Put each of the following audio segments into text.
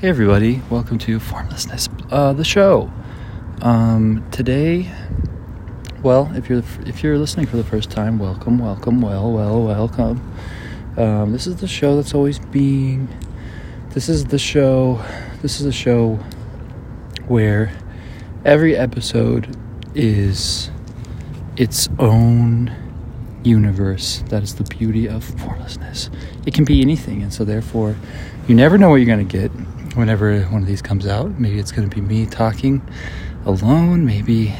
Hey everybody, welcome to Formlessness, uh, the show. Um, today, well, if you're if you're listening for the first time, welcome, welcome, well, well, welcome. Um, this is the show that's always being. This is the show. This is a show where every episode is its own universe. That is the beauty of formlessness. It can be anything, and so therefore, you never know what you're going to get whenever one of these comes out. Maybe it's going to be me talking alone. Maybe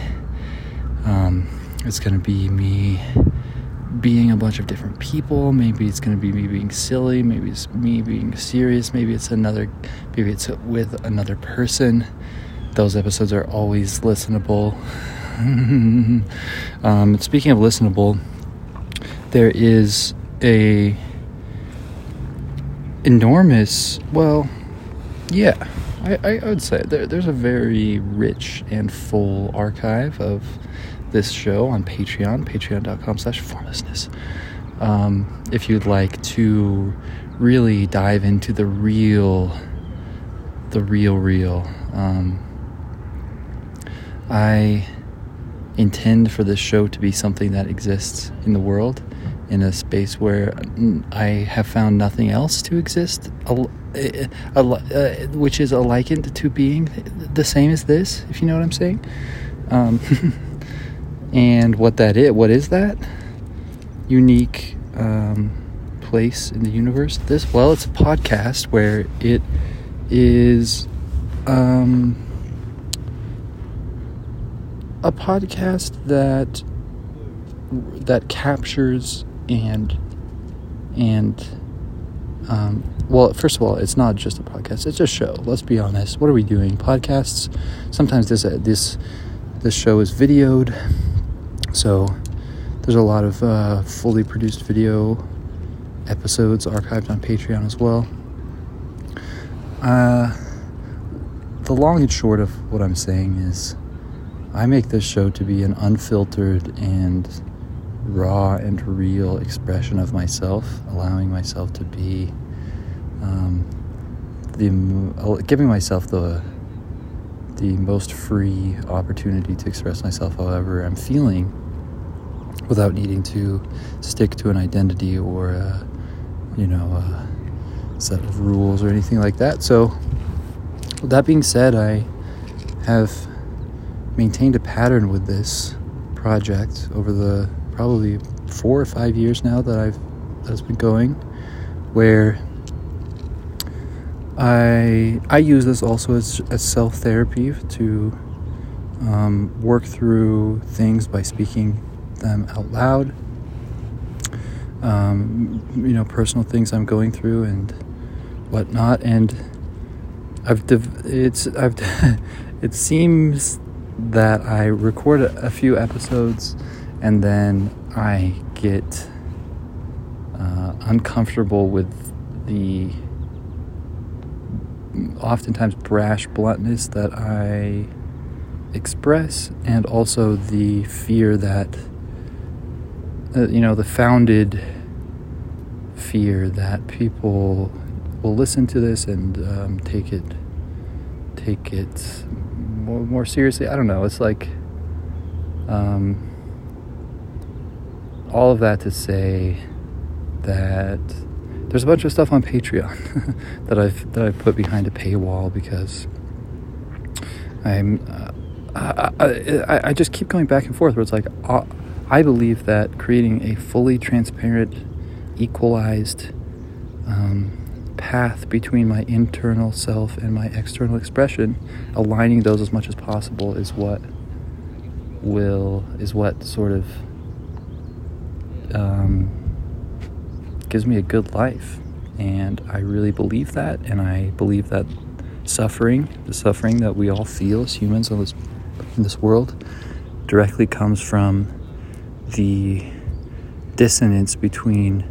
um, it's going to be me being a bunch of different people. Maybe it's going to be me being silly. Maybe it's me being serious. Maybe it's another. Maybe it's with another person. Those episodes are always listenable. um, speaking of listenable, there is a enormous. Well, yeah, I, I would say there, there's a very rich and full archive of this show on Patreon, patreon.com slash formlessness. Um, if you'd like to really dive into the real, the real, real, um, I intend for this show to be something that exists in the world in a space where I have found nothing else to exist, which is likened to being the same as this, if you know what I'm saying. Um, and what that is, what is that unique um, place in the universe? This, well, it's a podcast where it is um, a podcast that that captures and and um, well first of all it's not just a podcast it's a show let's be honest. What are we doing? Podcasts? Sometimes this uh, this this show is videoed so there's a lot of uh, fully produced video episodes archived on patreon as well. Uh, the long and short of what i'm saying is i make this show to be an unfiltered and raw and real expression of myself, allowing myself to be um, the giving myself the the most free opportunity to express myself however I'm feeling without needing to stick to an identity or a, you know a set of rules or anything like that. So with that being said, I have maintained a pattern with this project over the probably four or five years now that I've that's been going, where I I use this also as, as self therapy to um, work through things by speaking them out loud. Um, you know, personal things I'm going through and whatnot, and I've div- it's I've it seems that I record a, a few episodes and then I get uh, uncomfortable with the oftentimes brash bluntness that I express, and also the fear that, uh, you know, the founded fear that people will listen to this and um, take it take it more, more seriously. I don't know. It's like um, all of that to say that there's a bunch of stuff on Patreon that I've that I've put behind a paywall because I'm uh, I, I, I, just keep going back and forth where it's like uh, I believe that creating a fully transparent, equalized um, path between my internal self and my external expression, aligning those as much as possible is what will is what sort of um, gives me a good life. And I really believe that. And I believe that suffering, the suffering that we all feel as humans in this, in this world, directly comes from the dissonance between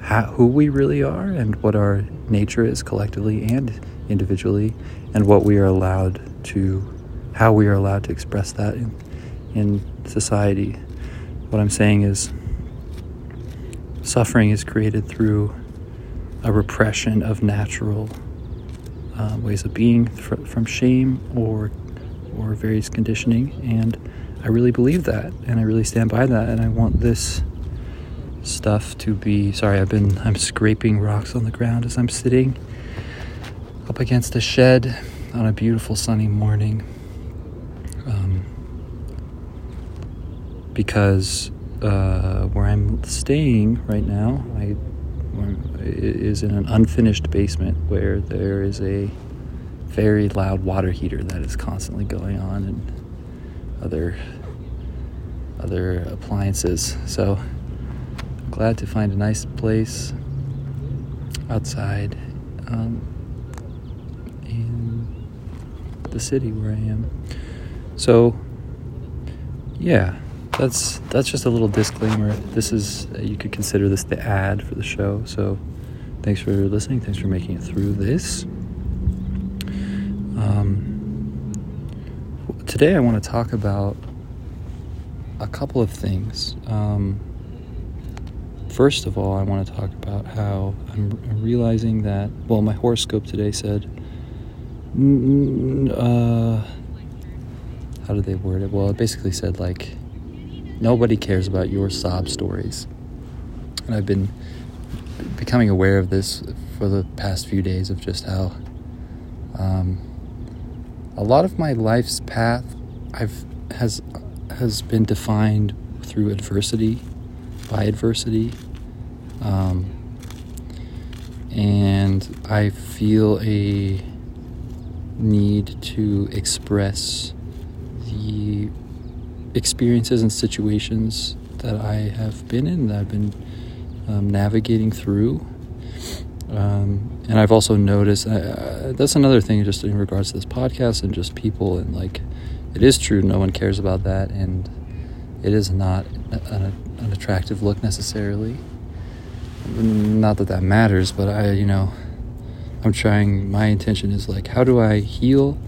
how, who we really are and what our nature is collectively and individually, and what we are allowed to, how we are allowed to express that in, in society. What I'm saying is, Suffering is created through a repression of natural uh, ways of being fr- from shame or or various conditioning, and I really believe that, and I really stand by that, and I want this stuff to be. Sorry, I've been I'm scraping rocks on the ground as I'm sitting up against a shed on a beautiful sunny morning. Um, because uh, where I'm staying right now, I is in an unfinished basement where there is a very loud water heater that is constantly going on and other other appliances. So I'm glad to find a nice place outside um, in the city where I am. So yeah, that's that's just a little disclaimer. This is you could consider this the ad for the show. So thanks for listening. Thanks for making it through this. Um, today I want to talk about a couple of things. Um, first of all, I want to talk about how I'm, realizing that. Well, my horoscope today said. Uh, how did they word it? Well, it basically said like nobody cares about your sob stories. And I've been becoming aware of this for the past few days of just how um, a lot of my life's path I've has has been defined through adversity, by adversity, um, and I feel a need to express the experiences and situations that I have been in, that I've been um, navigating through. Um, and I've also noticed uh, that's another thing, just in regards to this podcast and just people, and like it is true, no one cares about that, and it is not an, an attractive look necessarily. Not that that matters, but I, you know, I'm trying. My intention is like, how do I heal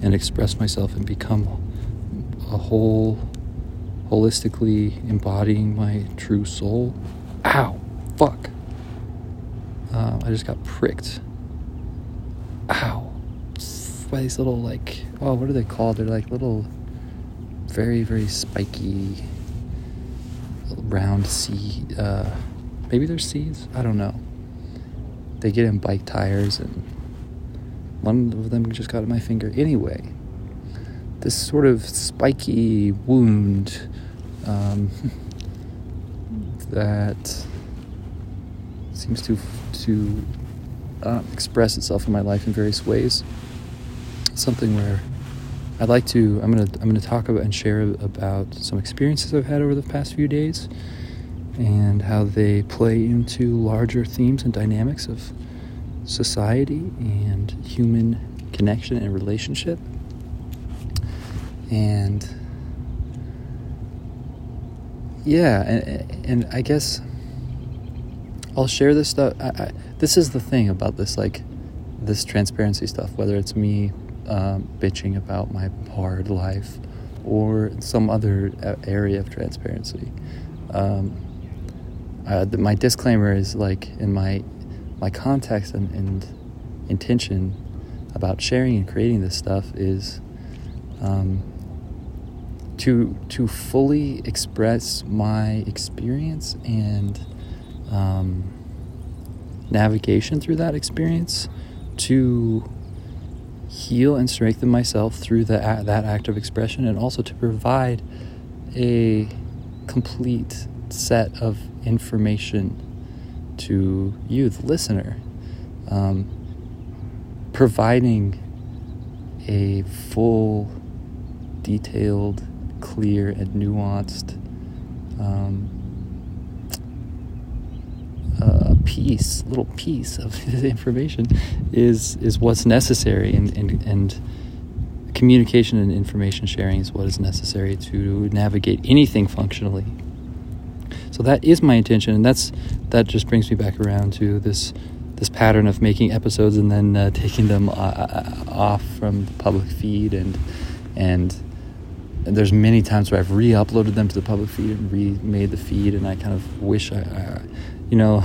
and express myself and become a whole holistically embodying my true soul. Ow! Fuck. Uh, I just got pricked. Ow. By these little, like, oh, what are they called? They're like little, very, very spiky, round seed. Uh, maybe they're seeds? I don't know. They get in bike tires, and one of them just got in my finger. Anyway, this sort of spiky wound um, that seems to to uh, express itself in my life in various ways. Something where I'd like to. I'm gonna. I'm gonna talk about and share about some experiences I've had over the past few days, and how they play into larger themes and dynamics of society and human connection and relationship. And yeah, and, and I guess I'll share this stuff. I, I, this is the thing about this, like this transparency stuff, whether it's me um, bitching about my hard life or some other area of transparency. Um, uh, the, my disclaimer is like in my my context and, and intention about sharing and creating this stuff is um, to to fully express my experience and um, navigation through that experience, to heal and strengthen myself through that that act of expression, and also to provide a complete set of information to you, the listener, um, providing a full, detailed clear and nuanced um, uh, piece, little piece of information, is is what's necessary, and, and and communication and information sharing is what is necessary to navigate anything functionally. So that is my intention, and that's that just brings me back around to this this pattern of making episodes and then uh, taking them uh, uh off from the public feed and and there's many times where I've re-uploaded them to the public feed and remade the feed, and I kind of wish I, I you know,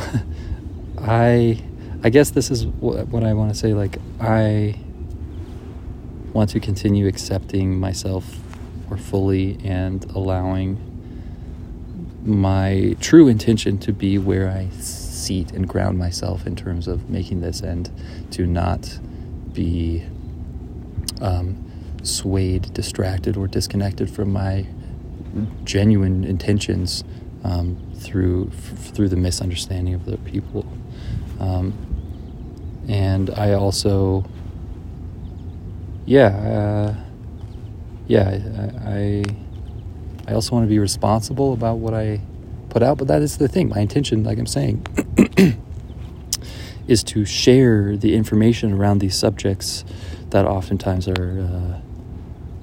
I I guess this is what, what I want to say. Like, I want to continue accepting myself more fully and allowing my true intention to be where I seat and ground myself in terms of making this and to not be um, swayed, distracted, or disconnected from my genuine intentions um, through f- through the misunderstanding of other people. Um, and I also, yeah, uh, yeah, I, I also want to be responsible about what I put out. But that is the thing. My intention, like I'm saying, is to share the information around these subjects that oftentimes are uh,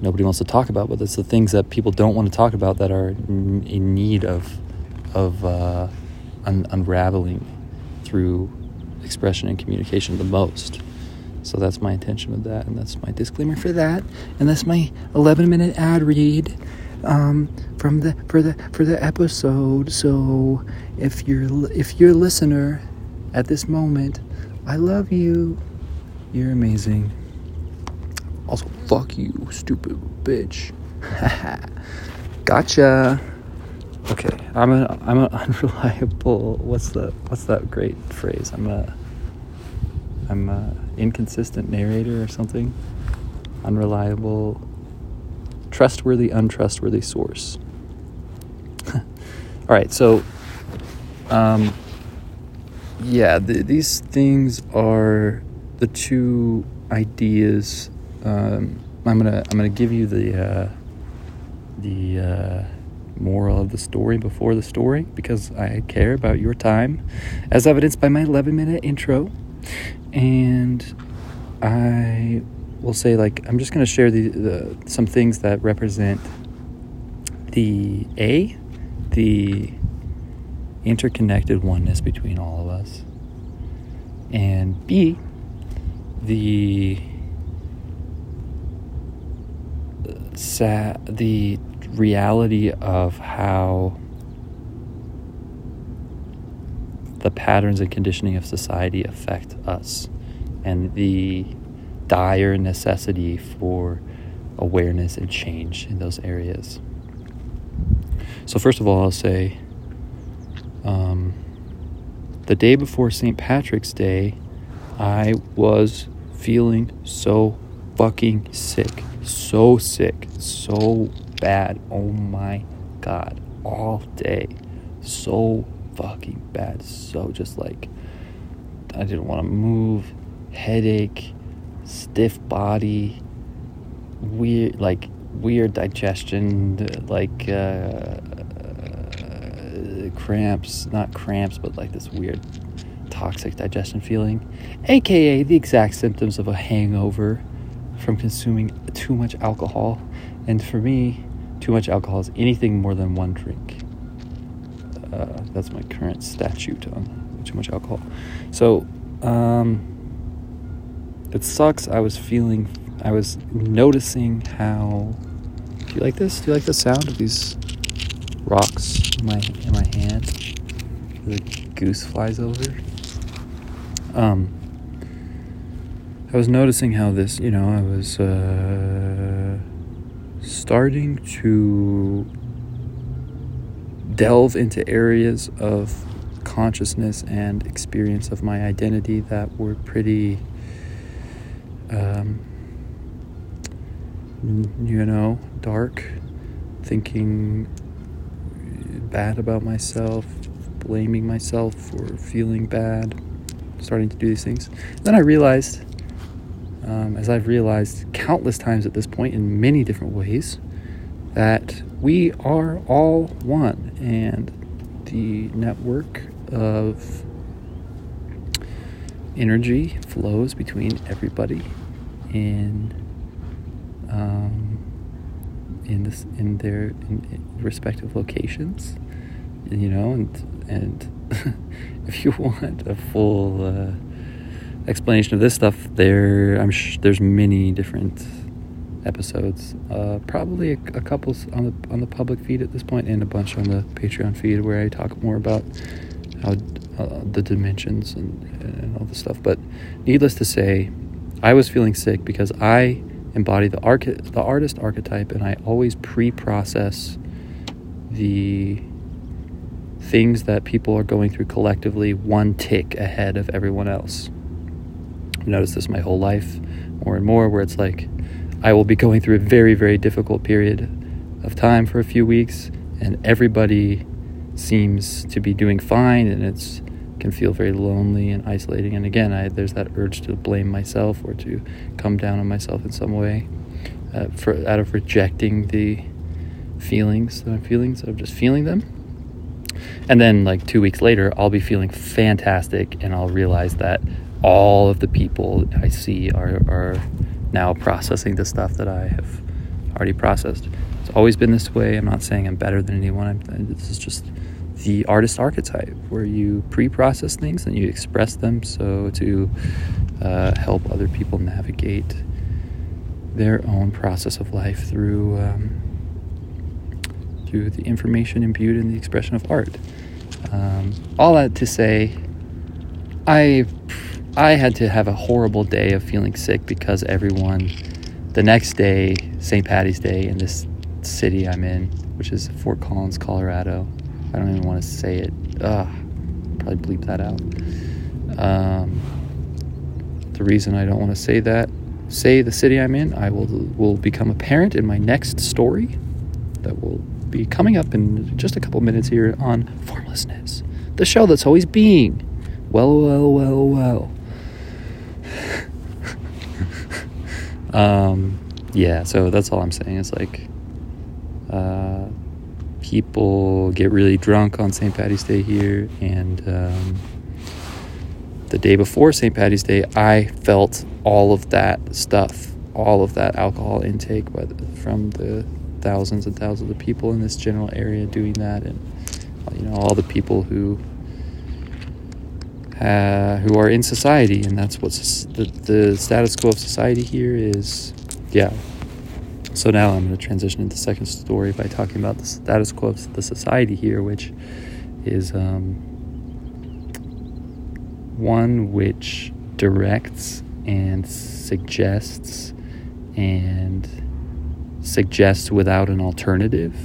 nobody wants to talk about. But it's the things that people don't want to talk about that are in need of of uh, un- unraveling through expression and communication the most. So that's my intention with that, and that's my disclaimer for that, and that's my 11 minute ad read um, from the for the for the episode. So if you're if you're a listener at this moment, I love you. You're amazing. Also, fuck you, stupid bitch. gotcha. Okay, I'm a I'm an unreliable. What's the what's that great phrase? I'm a I'm a inconsistent narrator or something. Unreliable, trustworthy, untrustworthy source. All right, so um, yeah, the, these things are the two ideas. Um, I'm gonna I'm gonna give you the uh, the. Uh, moral of the story before the story because I care about your time, as evidenced by my 11 minute intro. And I will say, like, I'm just to share the, the, some things that represent the A, the interconnected oneness between all of us, and B, the sa- the reality of how the patterns and conditioning of society affect us and the dire necessity for awareness and change in those areas. So, first of all, I'll say um, the day before St. Patrick's Day, I was feeling so fucking sick. So sick. So bad. Oh my god. All day. So fucking bad. So just like I didn't want to move, headache, stiff body, weird like weird digestion, like uh, cramps, not cramps, but like this weird toxic digestion feeling, aka the exact symptoms of a hangover from consuming too much alcohol. And for me, too much alcohol is anything more than one drink. Uh, that's my current statute on too much alcohol. So, um, it sucks. I was feeling, I was noticing how. Do you like this? Do you like the sound of these rocks in my in my hand? The goose flies over. Um, I was noticing how this, you know, I was. Uh, starting to delve into areas of consciousness and experience of my identity that were pretty, um, you know, dark, thinking bad about myself, blaming myself for feeling bad, starting to do these things. Then I realized um, as I've realized countless times at this point in many different ways, that we are all one, and the network of energy flows between everybody in um, in this in their in, respective locations, you know, and and if you want a full uh, explanation of this stuff, there I'm sh- there's many different episodes. Uh, probably a, a couple on the on the public feed at this point, and a bunch on the Patreon feed where I talk more about how uh, the dimensions and, and all the stuff. But needless to say, I was feeling sick because I embody the arch- the artist archetype, and I always pre-process the things that people are going through collectively one tick ahead of everyone else. Noticed this my whole life more and more, where it's like I will be going through a very, very difficult period of time for a few weeks, and everybody seems to be doing fine, and it's can feel very lonely and isolating. And again, I, there's that urge to blame myself or to come down on myself in some way, uh, for out of rejecting the feelings that I'm feeling, instead of just feeling them. And then, like two weeks later, I'll be feeling fantastic, and I'll realize that all of the people I see are, are now processing the stuff that I have already processed. It's always been this way. I'm not saying I'm better than anyone. I'm, this is just the artist archetype, where you pre-process things and you express them so to uh, help other people navigate their own process of life through um, through the information imbued in the expression of art. Um, all that to say, I I had to have a horrible day of feeling sick because everyone the next day, St. Patty's Day, in this city I'm in, which is Fort Collins, Colorado. I don't even want to say it. Ugh, probably bleep that out. Um, the reason I don't want to say that, say the city I'm in, I will will become apparent in my next story that will be coming up in just a couple minutes here on Formlessness, the show that's always being. Well, well, well, well. Um, yeah, so that's all I'm saying. It's like uh, people get really drunk on St. Patty's Day here, and um, the day before St. Patty's Day, I felt all of that stuff, all of that alcohol intake from the thousands and thousands of people in this general area doing that, and you know all the people who uh, who are in society, and that's what the, the status quo of society here is, yeah. So now I'm going to transition into the second story by talking about the status quo of the society here, which is um, one which directs and suggests and suggests without an alternative,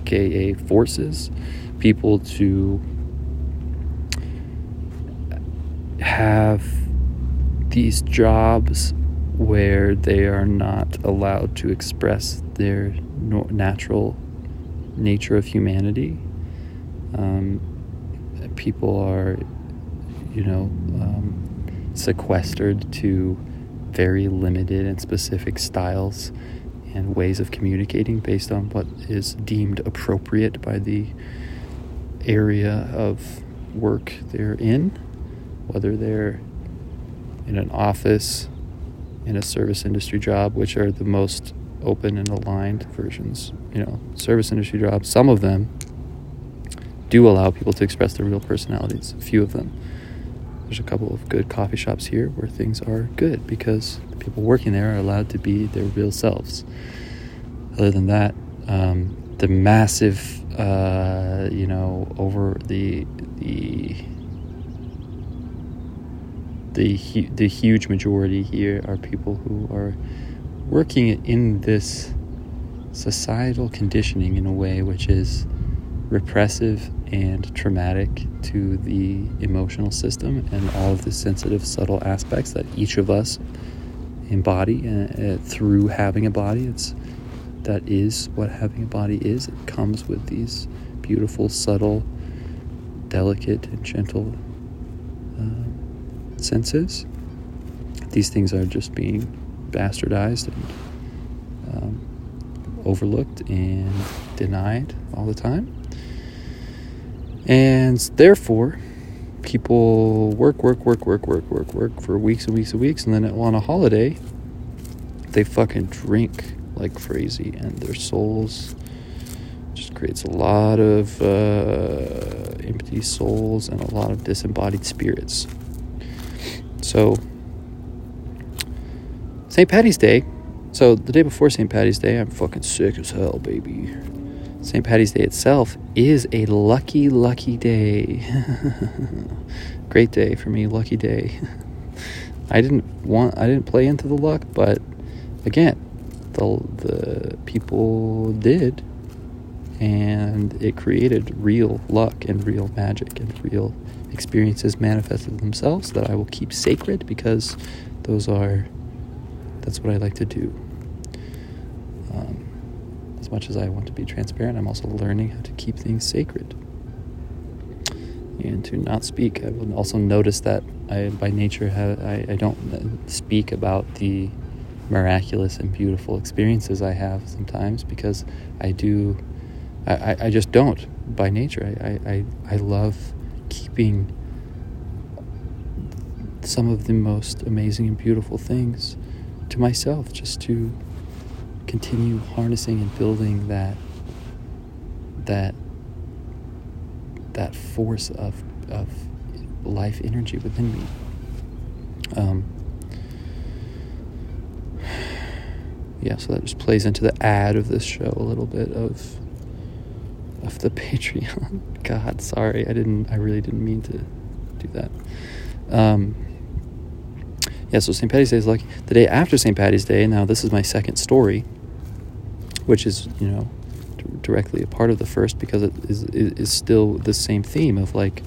aka forces people to have these jobs where they are not allowed to express their natural nature of humanity. Um, people are, you know, um, sequestered to very limited and specific styles and ways of communicating based on what is deemed appropriate by the area of work they're in, whether they're in an office, in a service industry job, which are the most open and aligned versions. You know, service industry jobs, some of them do allow people to express their real personalities, a few of them. There's a couple of good coffee shops here where things are good because the people working there are allowed to be their real selves. Other than that, um, the massive, uh, you know, over the the the the huge majority here are people who are working in this societal conditioning in a way which is repressive and traumatic to the emotional system and all of the sensitive, subtle aspects that each of us embody uh, uh, through having a body. It's that is what having a body is. It comes with these beautiful, subtle, delicate, and gentle uh, senses. These things are just being bastardized and um, overlooked and denied all the time. And therefore, people work, work, work, work, work, work, work for weeks and weeks and weeks, and then on a holiday, they fucking drink like crazy, and their souls just creates a lot of uh, empty souls and a lot of disembodied spirits. So, St. Patty's Day. So the day before St. Patty's Day, I'm fucking sick as hell, baby. St. Patty's Day itself is a lucky, lucky day. Great day for me, lucky day. I didn't want, I didn't play into the luck, but again, the the people did, and it created real luck and real magic and real experiences manifested themselves that I will keep sacred because those are that's what I like to do. Um, as much as I want to be transparent, I'm also learning how to keep things sacred and to not speak. I will also notice that I, by nature, have, I, I don't speak about the miraculous and beautiful experiences I have sometimes because I do, I, I just don't by nature. I, I, I love keeping some of the most amazing and beautiful things to myself just to continue harnessing and building that that that force of of life energy within me. Um, yeah, so that just plays into the ad of this show a little bit of of the Patreon. God, sorry, I didn't. I really didn't mean to do that. Um, yeah, so St. Patty's Day is like the day after St. Patty's Day. Now, this is my second story, which is, you know, directly a part of the first because it is, is still the same theme of like,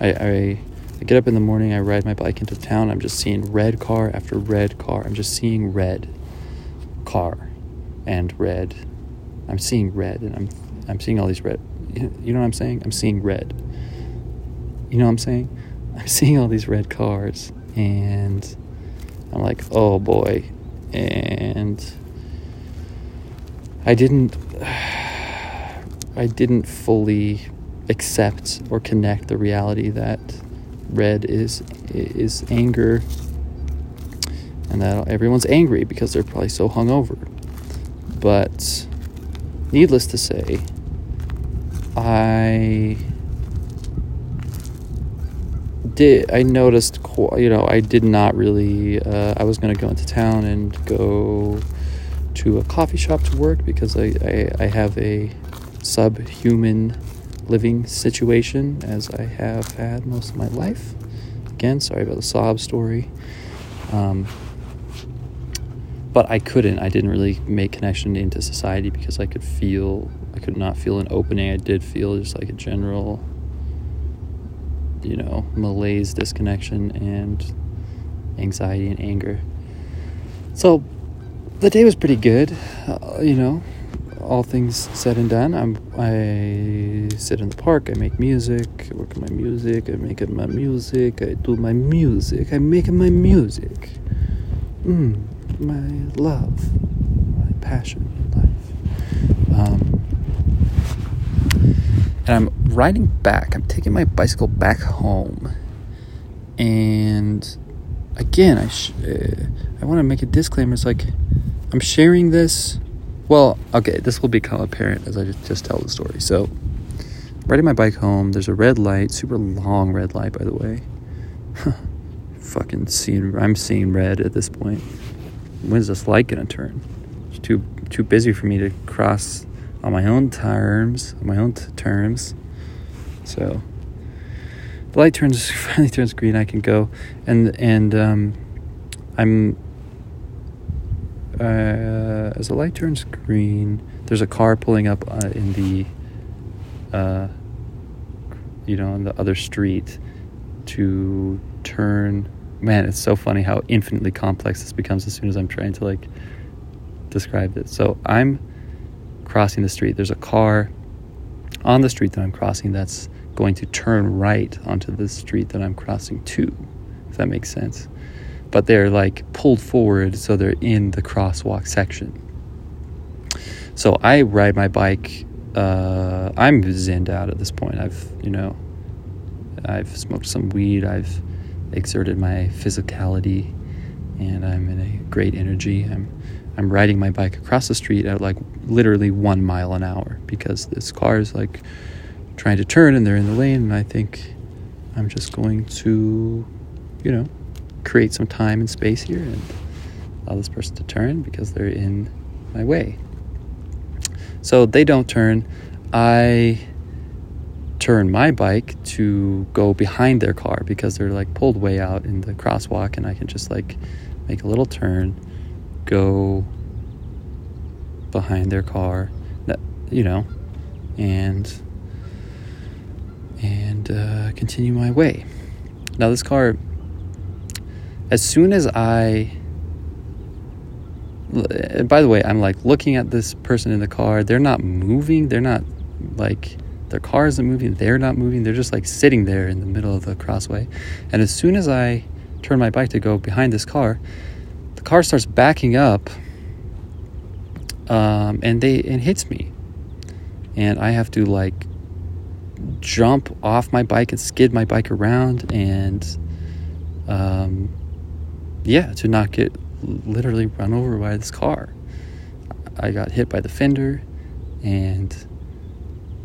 I, I, I get up in the morning, I ride my bike into town, I'm just seeing red car after red car. I'm just seeing red car and red. I'm seeing red and I'm, I'm seeing all these red. You know what I'm saying? I'm seeing red. You know what I'm saying? I'm seeing all these red cars and I'm like, oh boy. And I didn't I didn't fully accept or connect the reality that red is is anger and that everyone's angry because they're probably so hungover. But needless to say, I did I noticed you know I did not really uh, I was gonna go into town and go to a coffee shop to work because I, I, I have a subhuman living situation as I have had most of my life. Again, sorry about the sob story. Um, but I couldn't. I didn't really make connection into society because I could feel, I could not feel an opening. I did feel just like a general you know, malaise, disconnection, and anxiety and anger. So the day was pretty good, uh, you know. All things said and done, I'm, I sit in the park. I make music. I work on my music. I make up my music. I do my music. I make my music. Mm, my love, my passion in life. Um, and I'm riding back. I'm taking my bicycle back home, and again, I sh- uh, I want to make a disclaimer. It's like I'm sharing this. Well, okay, this will become apparent as I just, just tell the story. So, riding my bike home. There's a red light, super long red light, by the way. Fucking seeing, I'm seeing red at this point. When's this light gonna turn? It's too too busy for me to cross on my own terms, on my own t- terms. So the light turns finally turns green. I can go, and and um, I'm uh, as the light turns green. There's a car pulling up uh, in the, uh, you know, on the other street, to turn. Man, it's so funny how infinitely complex this becomes as soon as I'm trying to like describe it. So I'm crossing the street. There's a car on the street that I'm crossing that's going to turn right onto the street that I'm crossing to, if that makes sense. But they're like pulled forward so they're in the crosswalk section. So I ride my bike. Uh, I'm zinned out at this point. I've, you know, I've smoked some weed. I've exerted my physicality, and I'm in a great energy. I'm I'm riding my bike across the street at like literally one mile an hour because this car is like trying to turn and they're in the lane. And I think I'm just going to, you know, create some time and space here and allow this person to turn because they're in my way. So they don't turn. I turn my bike to go behind their car because they're like pulled way out in the crosswalk and I can just like make a little turn, go behind their car, you know, and and uh, continue my way. Now this car, as soon as I by the way, I'm like looking at this person in the car. They're not moving. They're not like their car isn't moving. They're not moving. They're just like sitting there in the middle of the crossway. And as soon as I turn my bike to go behind this car, the car starts backing up, um, and they it hits me, and I have to like jump off my bike and skid my bike around and um, yeah to not get literally run over by this car i got hit by the fender and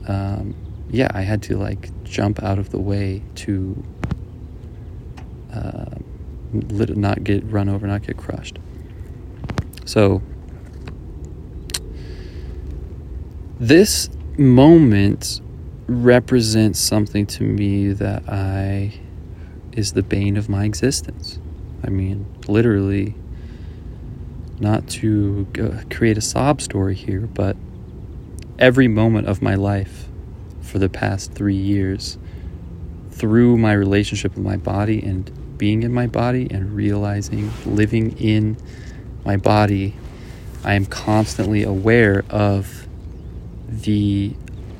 um, yeah i had to like jump out of the way to uh, not get run over not get crushed so this moment represents something to me that I is the bane of my existence. I mean, literally, not to create a sob story here, but every moment of my life for the past three years, through my relationship with my body and being in my body and realizing living in my body, I am constantly aware of the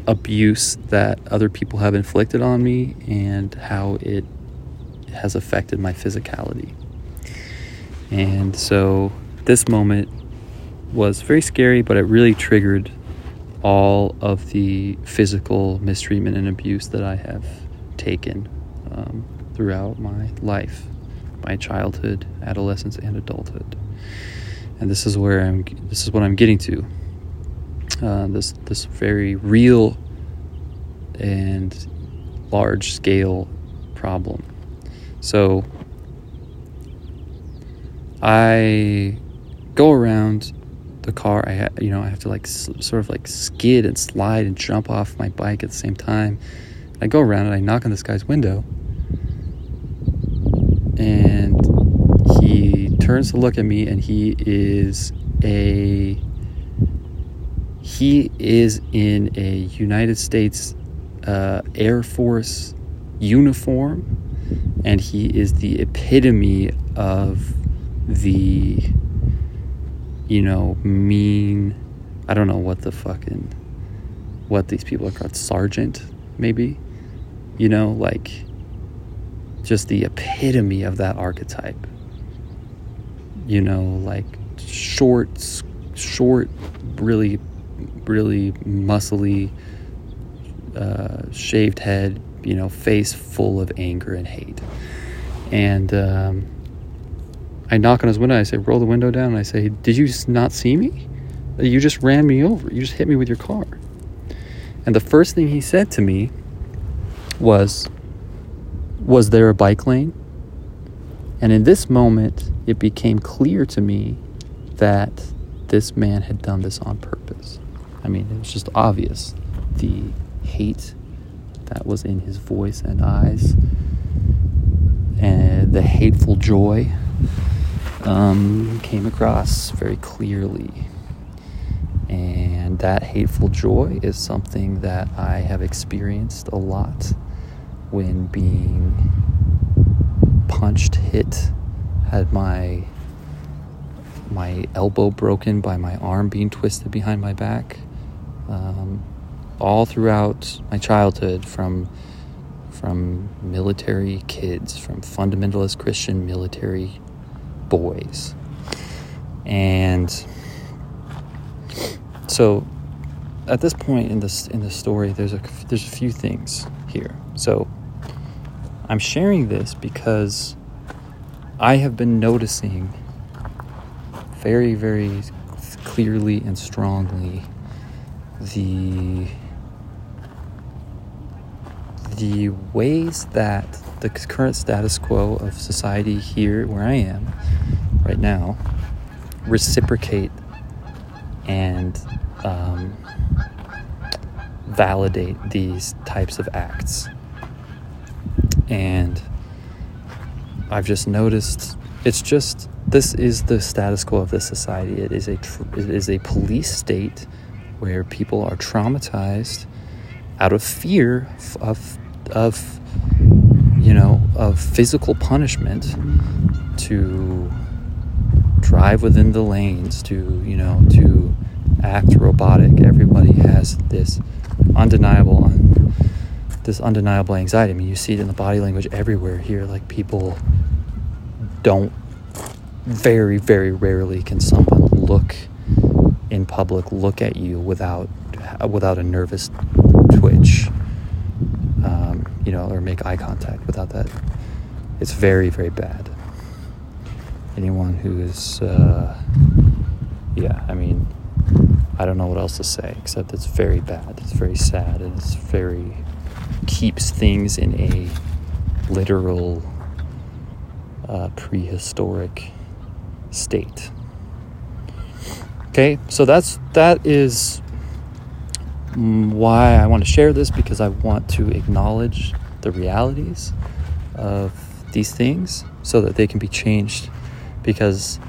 abuse that other people have inflicted on me and how it has affected my physicality. And so this moment was very scary, but it really triggered all of the physical mistreatment and abuse that I have taken um, throughout my life, my childhood, adolescence, and adulthood. And this is where I'm. This is what I'm getting to uh, this this very real and large scale problem. So I go around the car. I ha- you know I have to like s- sort of like skid and slide and jump off my bike at the same time. I go around and I knock on this guy's window, and he turns to look at me, and he is a he is in a United States uh, Air Force uniform, and he is the epitome of the, you know, mean. I don't know what the fucking, what these people are called, sergeant, maybe, you know, like, just the epitome of that archetype. You know, like short, short, really really muscly, uh, shaved head, you know, face full of anger and hate. And um, I knock on his window. I say, "Roll the window down." And I say, "Did you not see me? You just ran me over. You just hit me with your car." And the first thing he said to me was, "Was there a bike lane?" And in this moment, it became clear to me that this man had done this on purpose. I mean, it was just obvious the hate that was in his voice and eyes, and the hateful joy um, came across very clearly. And that hateful joy is something that I have experienced a lot when being punched, hit, had my my elbow broken by my arm being twisted behind my back um, all throughout my childhood from from military kids, from fundamentalist Christian military boys. And so at this point in this in the story there's a there's a few things here. So I'm sharing this because I have been noticing very very clearly and strongly the the ways that the current status quo of society here where I am right now reciprocate and um, validate these types of acts. And I've just noticed it's just this is the status quo of this society. It is a tr- it is a police state where people are traumatized out of fear of of you know of physical punishment to drive within the lanes to you know to act robotic. Everybody has this undeniable un- this undeniable anxiety. I mean you see it in the body language everywhere here. Like people don't very very rarely can someone look in public look at you without without a nervous twitch you know or make eye contact without that it's very very bad. Anyone who is uh, yeah i mean i don't know what else to say except it's very bad. It's very sad and it's very keeps things in a literal uh, prehistoric state. Okay so that's that is why i want to share this because i want to acknowledge the realities of these things so that they can be changed because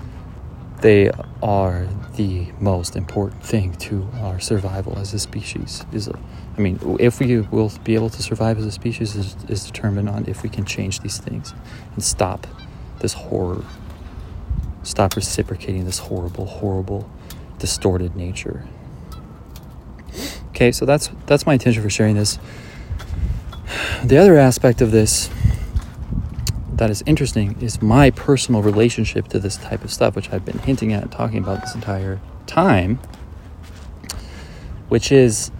they are the most important thing to our survival as a species. Is i mean if we will be able to survive as a species is, is determined on if we can change these things and stop this horror stop reciprocating this horrible horrible distorted nature okay so that's that's my intention for sharing this the other aspect of this that is interesting is my personal relationship to this type of stuff, which I've been hinting at and talking about this entire time, which is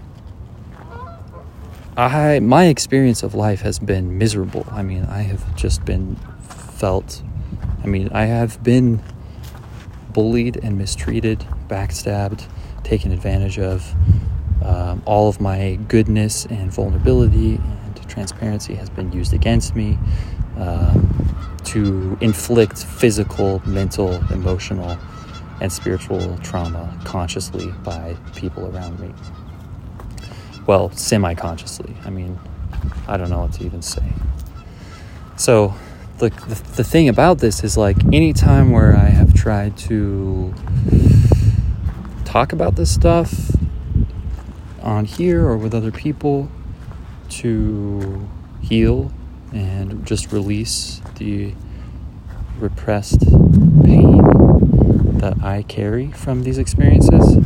I my experience of life has been miserable. I mean, I have just been felt I mean, I have been bullied and mistreated, backstabbed, taken advantage of. Um, all of my goodness and vulnerability and transparency has been used against me um, to inflict physical, mental, emotional, and spiritual trauma consciously by people around me. Well, semi consciously. I mean, I don't know what to even say. So, the, the, the thing about this is like any time where I have tried to talk about this stuff on here or with other people to heal and just release the repressed pain that I carry from these experiences,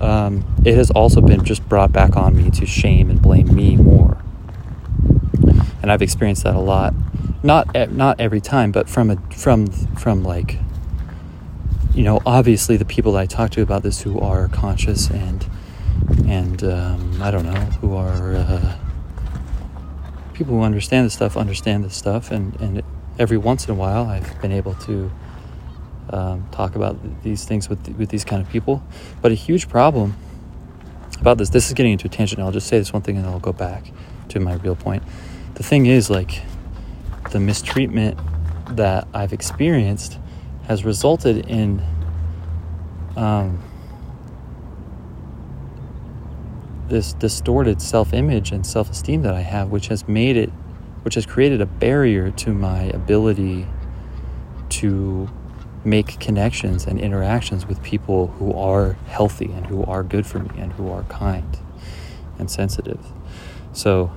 um, it has also been just brought back on me to shame and blame me more. And I've experienced that a lot. Not not every time, but from a from from like you know, obviously the people that I talk to about this who are conscious and and um, I don't know who are uh, people who understand this stuff understand this stuff, and, and every once in a while I've been able to um, talk about these things with with these kind of people. But a huge problem about this, this is getting into a tangent. I'll just say this one thing, and I'll go back to my real point. The thing is, like, the mistreatment that I've experienced has resulted in um, this distorted self-image and self-esteem that I have, which has made it, which has created a barrier to my ability to make connections and interactions with people who are healthy and who are good for me and who are kind and sensitive. So,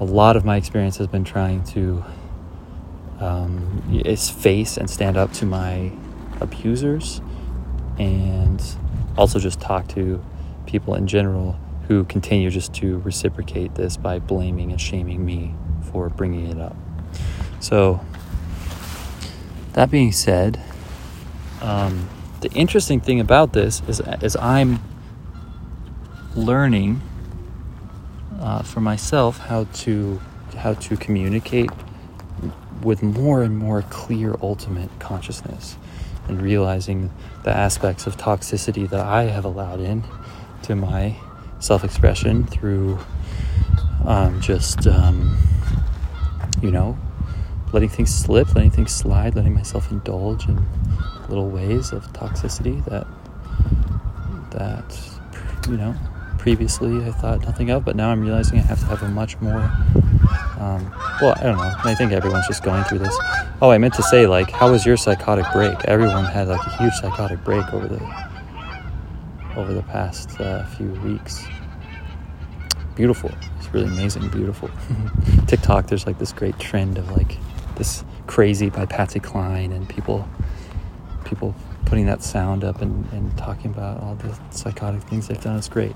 a lot of my experience has been trying to um, is face and stand up to my abusers and also just talk to people in general who continue just to reciprocate this by blaming and shaming me for bringing it up. So, that being said, um, the interesting thing about this is, is I'm learning uh, for myself how to how to communicate with more and more clear ultimate consciousness and realizing the aspects of toxicity that I have allowed in to my self expression through um, just, um, you know, letting things slip, letting things slide, letting myself indulge in little ways of toxicity that, that, you know, previously I thought nothing of, but now I'm realizing I have to have a much more. Um, well, I don't know. I think everyone's just going through this. Oh, I meant to say, like, how was your psychotic break? Everyone had like a huge psychotic break over the over the past uh, few weeks. Beautiful. It's really amazing. Beautiful. TikTok. There's like this great trend of like this crazy by Patsy Cline and people people putting that sound up and, and talking about all the psychotic things they've done It's great.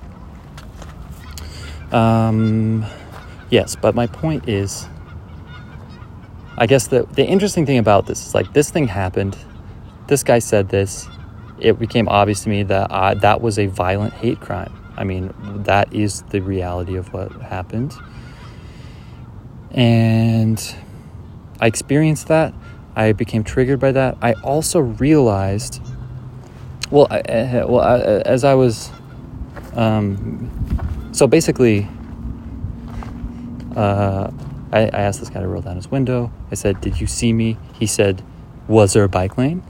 Um, yes, but my point is, I guess the the interesting thing about this is like this thing happened. This guy said this. It became obvious to me that I, that was a violent hate crime. I mean, that is the reality of what happened. And I experienced that. I became triggered by that. I also realized, well, I, well, I, as I was, um, so basically, uh, I, I asked this guy to roll down his window. I said, "Did you see me?" He said, "Was there a bike lane?"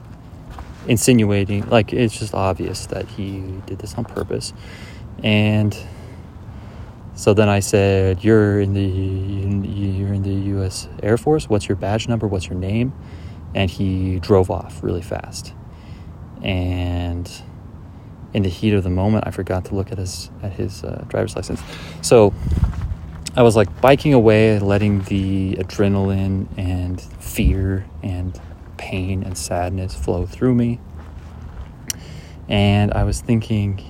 Insinuating, like it's just obvious that he did this on purpose, and so then I said, "You're in the you're in the U.S. Air Force. What's your badge number? What's your name?" And he drove off really fast. And in the heat of the moment, I forgot to look at his at his uh, driver's license. So I was like biking away, letting the adrenaline and fear and pain and sadness flow through me. And I was thinking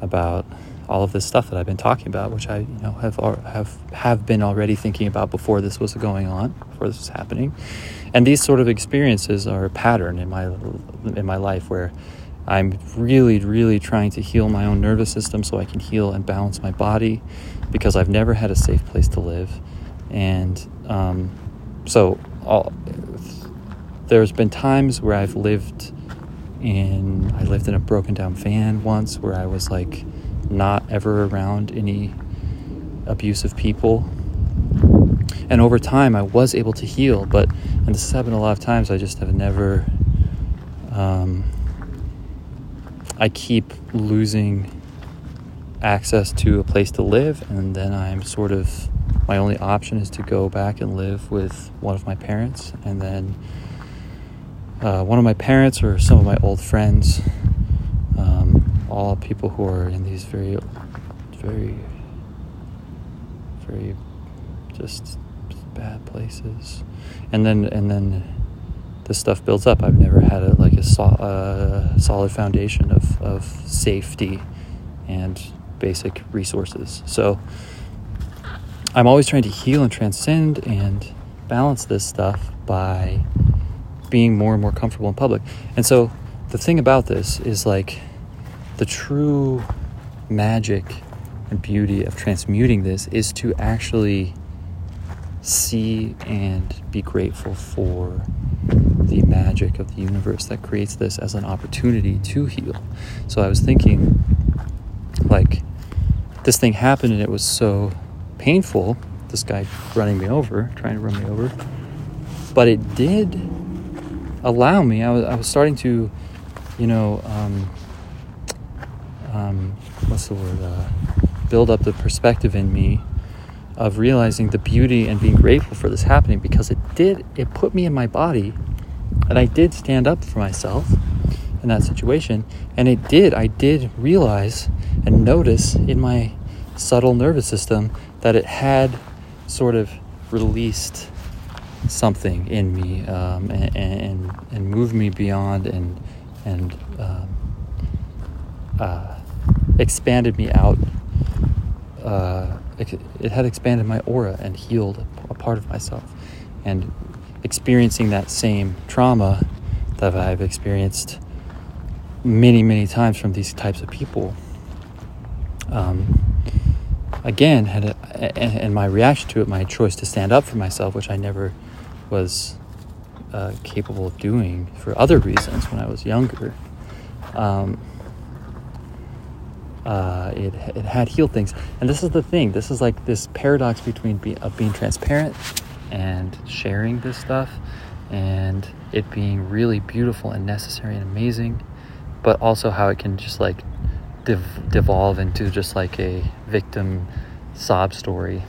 about all of this stuff that I've been talking about, which I you know have have have been already thinking about before this was going on, before this was happening, and these sort of experiences are a pattern in my in my life where I'm really really trying to heal my own nervous system so I can heal and balance my body because I've never had a safe place to live, and um, so all, there's been times where I've lived in I lived in a broken down van once where I was like not ever around any abusive people. And over time, I was able to heal, but, and this has happened a lot of times, I just have never, um, I keep losing access to a place to live, and then I'm sort of, my only option is to go back and live with one of my parents, and then uh, one of my parents or some of my old friends all people who are in these very, very, very just bad places, and then and then this stuff builds up. I've never had a, like a uh, solid foundation of of safety and basic resources. So I'm always trying to heal and transcend and balance this stuff by being more and more comfortable in public. And so the thing about this is like the true magic and beauty of transmuting this is to actually see and be grateful for the magic of the universe that creates this as an opportunity to heal. So I was thinking, like, this thing happened and it was so painful, this guy running me over, trying to run me over. But it did allow me, I was, I was starting to, you know, um, um, what's the word, uh, build up the perspective in me of realizing the beauty and being grateful for this happening because it did, it put me in my body and I did stand up for myself in that situation. And it did, I did realize and notice in my subtle nervous system that it had sort of released something in me um, and, and, and moved me beyond and, and um, uh, expanded me out. Uh, it, it had expanded my aura and healed a part of myself. And experiencing that same trauma that I've experienced many, many times from these types of people, um, again, had a, and my reaction to it, my choice to stand up for myself, which I never was uh, capable of doing for other reasons when I was younger. Um, uh, it, it had healed things. And this is the thing. This is like this paradox between be, of being transparent and sharing this stuff and it being really beautiful and necessary and amazing, but also how it can just like dev- devolve into just like a victim sob story.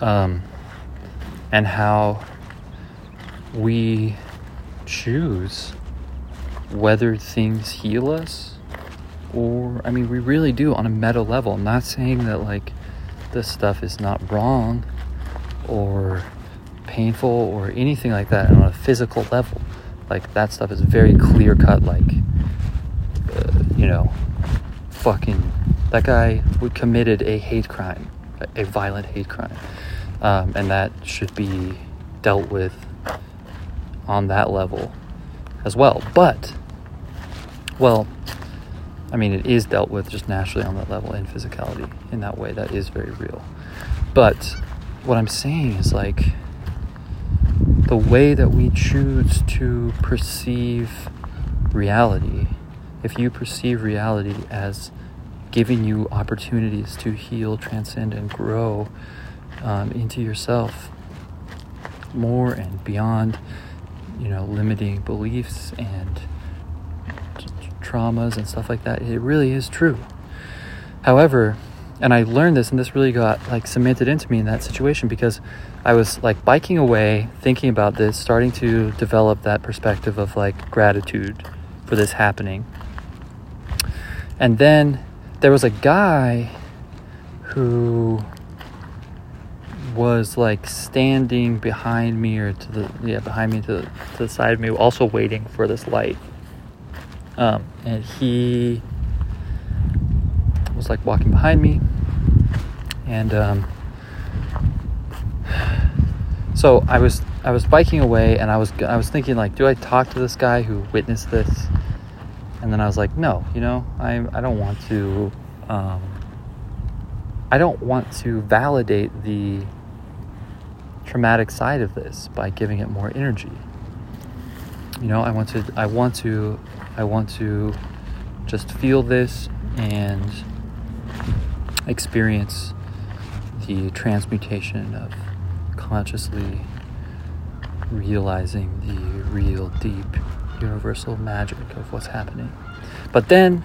Um, and how we choose whether things heal us or I mean we really do on a meta level. I'm not saying that like this stuff is not wrong or painful or anything like that on a physical level. Like that stuff is very clear cut like uh, you know fucking that guy would committed a hate crime, a violent hate crime. Um, and that should be dealt with on that level as well. But well, I mean, it is dealt with just naturally on that level in physicality. In that way, that is very real. But what I'm saying is like the way that we choose to perceive reality, if you perceive reality as giving you opportunities to heal, transcend, and grow um, into yourself more and beyond, you know, limiting beliefs and traumas and stuff like that. It really is true. However, and I learned this, and this really got like cemented into me in that situation because I was like biking away, thinking about this, starting to develop that perspective of like gratitude for this happening. And then there was a guy who was like standing behind me or to the yeah behind me to the, to the side of me also waiting for this light um, and he was like walking behind me. And um, so I was I was biking away, and I was I was thinking like, do I talk to this guy who witnessed this? And then I was like, no, you know, I I don't want to. Um, I don't want to validate the traumatic side of this by giving it more energy. You know, I want to I want to I want to just feel this and experience the transmutation of consciously realizing the real, deep, universal magic of what's happening. But then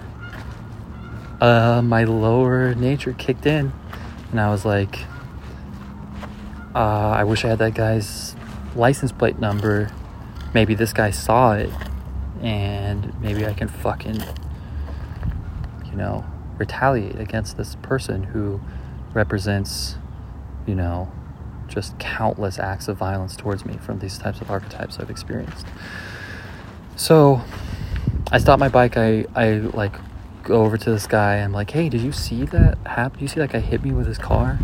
uh, my lower nature kicked in, and I was like, uh, I wish I had that guy's license plate number. Maybe this guy saw it and maybe I can fucking, you know, retaliate against this person who represents, you know, just countless acts of violence towards me from these types of archetypes I've experienced. So I stop my bike, I, I like go over to this guy, I'm like, hey, did you see that happen? Do you see that guy hit me with his car?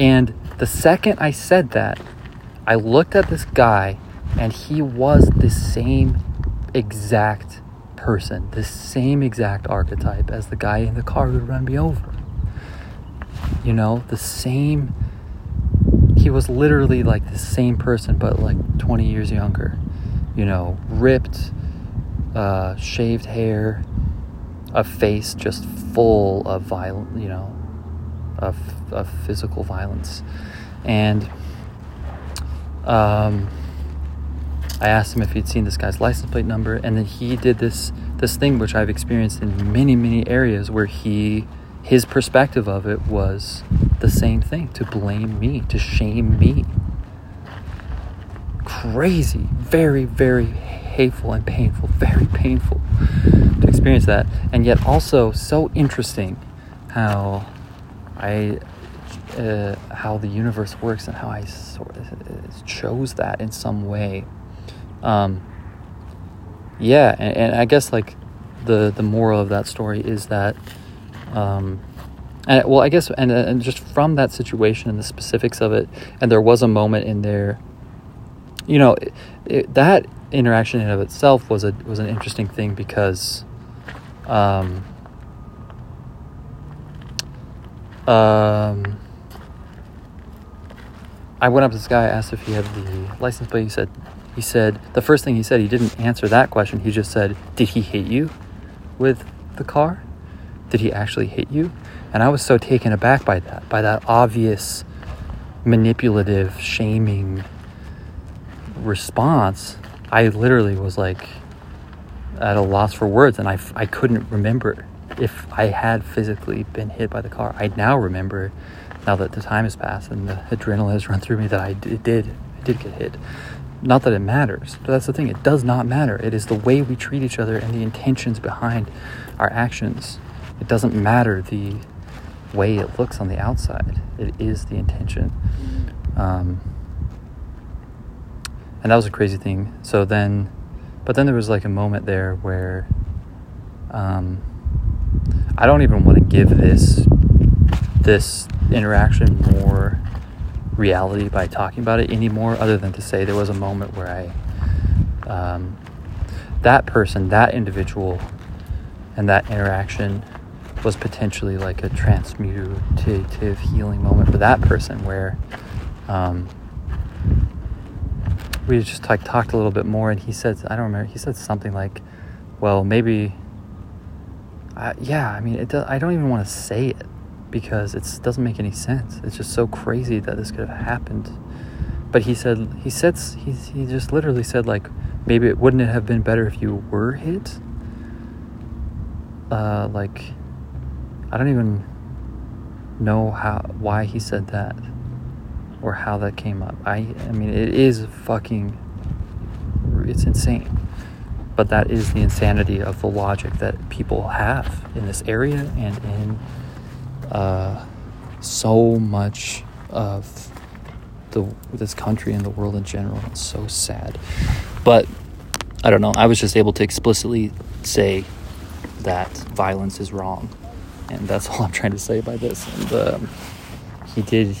And the second I said that, I looked at this guy and he was the same exact person, the same exact archetype as the guy in the car who run me over. You know, the same. He was literally like the same person, but like 20 years younger. You know, ripped, uh, shaved hair, a face just full of violent, you know, of, of physical violence. And, um, I asked him if he'd seen this guy's license plate number, and then he did this this thing which I've experienced in many many areas where he his perspective of it was the same thing to blame me, to shame me. Crazy, very very hateful and painful, very painful to experience that, and yet also so interesting how I uh, how the universe works and how I sort of chose that in some way. Um, yeah, and, and, I guess like the the moral of that story is that, um, and well, I guess and and just from that situation and the specifics of it, and there was a moment in there, you know, it, it, that interaction in of itself was a was an interesting thing because, um, um. I went up to this guy, asked if he had the license plate. He said he said, the first thing he said, he didn't answer that question. He just said, Did he hit you with the car? Did he actually hit you? And I was so taken aback by that, by that obvious manipulative, shaming response. I literally was like, at a loss for words, and I, I couldn't remember if I had physically been hit by the car. I now remember, now that the time has passed and the adrenaline has run through me, that I did, did, I did get hit. Not that it matters, but that's the thing. It does not matter. It is the way we treat each other and the intentions behind our actions. It doesn't matter the way it looks on the outside. It is the intention. Um, and that was a crazy thing. So then, but then there was like a moment there where um, I don't even want to give this this interaction more reality by talking about it anymore, other than to say there was a moment where I, um, that person, that individual, and that interaction was potentially like a transmutative healing moment for that person where um, we just talked a little bit more and he said i don't remember he said something like well maybe uh, yeah i mean it does, i don't even want to say it because it doesn't make any sense. It's just so crazy that this could have happened. But he said he said he, he just literally said like maybe it wouldn't it have been better if you were hit. Uh, like i don't even know how why he said that or how that came up. I I mean it is fucking it's insane. But that is the insanity of the logic that people have in this area and in uh, so much of the this country and the world in general. It's so sad. But I don't know. I was just able to explicitly say that violence is wrong, and that's all I'm trying to say by this. And um, he did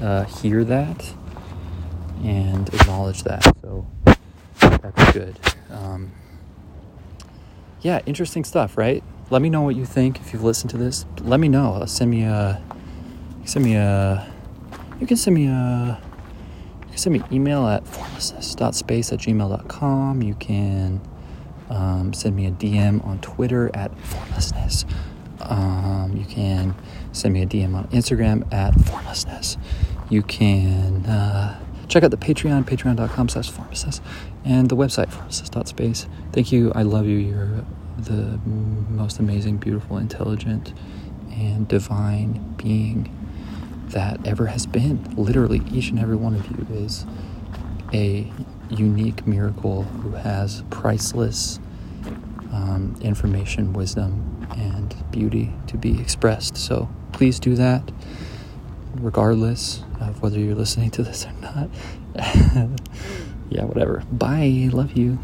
uh, hear that and acknowledge that. So that's good. Um, yeah, interesting stuff, right? Let me know what you think if you've listened to this. Let me know. Send me a. Send me a. You can send me a. You can send me email at formlessness.space at gmail.com. You can um, send me a DM on Twitter at formlessness. Um, you can send me a DM on Instagram at formlessness. You can uh, check out the Patreon, patreon.com slash formlessness, and the website, formlessness.space. Thank you. I love you. You're the most amazing, beautiful, intelligent, and divine being that ever has been. Literally, each and every one of you is a unique miracle who has priceless um, information, wisdom, and beauty to be expressed. So please do that, regardless of whether you're listening to this or not. yeah, whatever. Bye. Love you.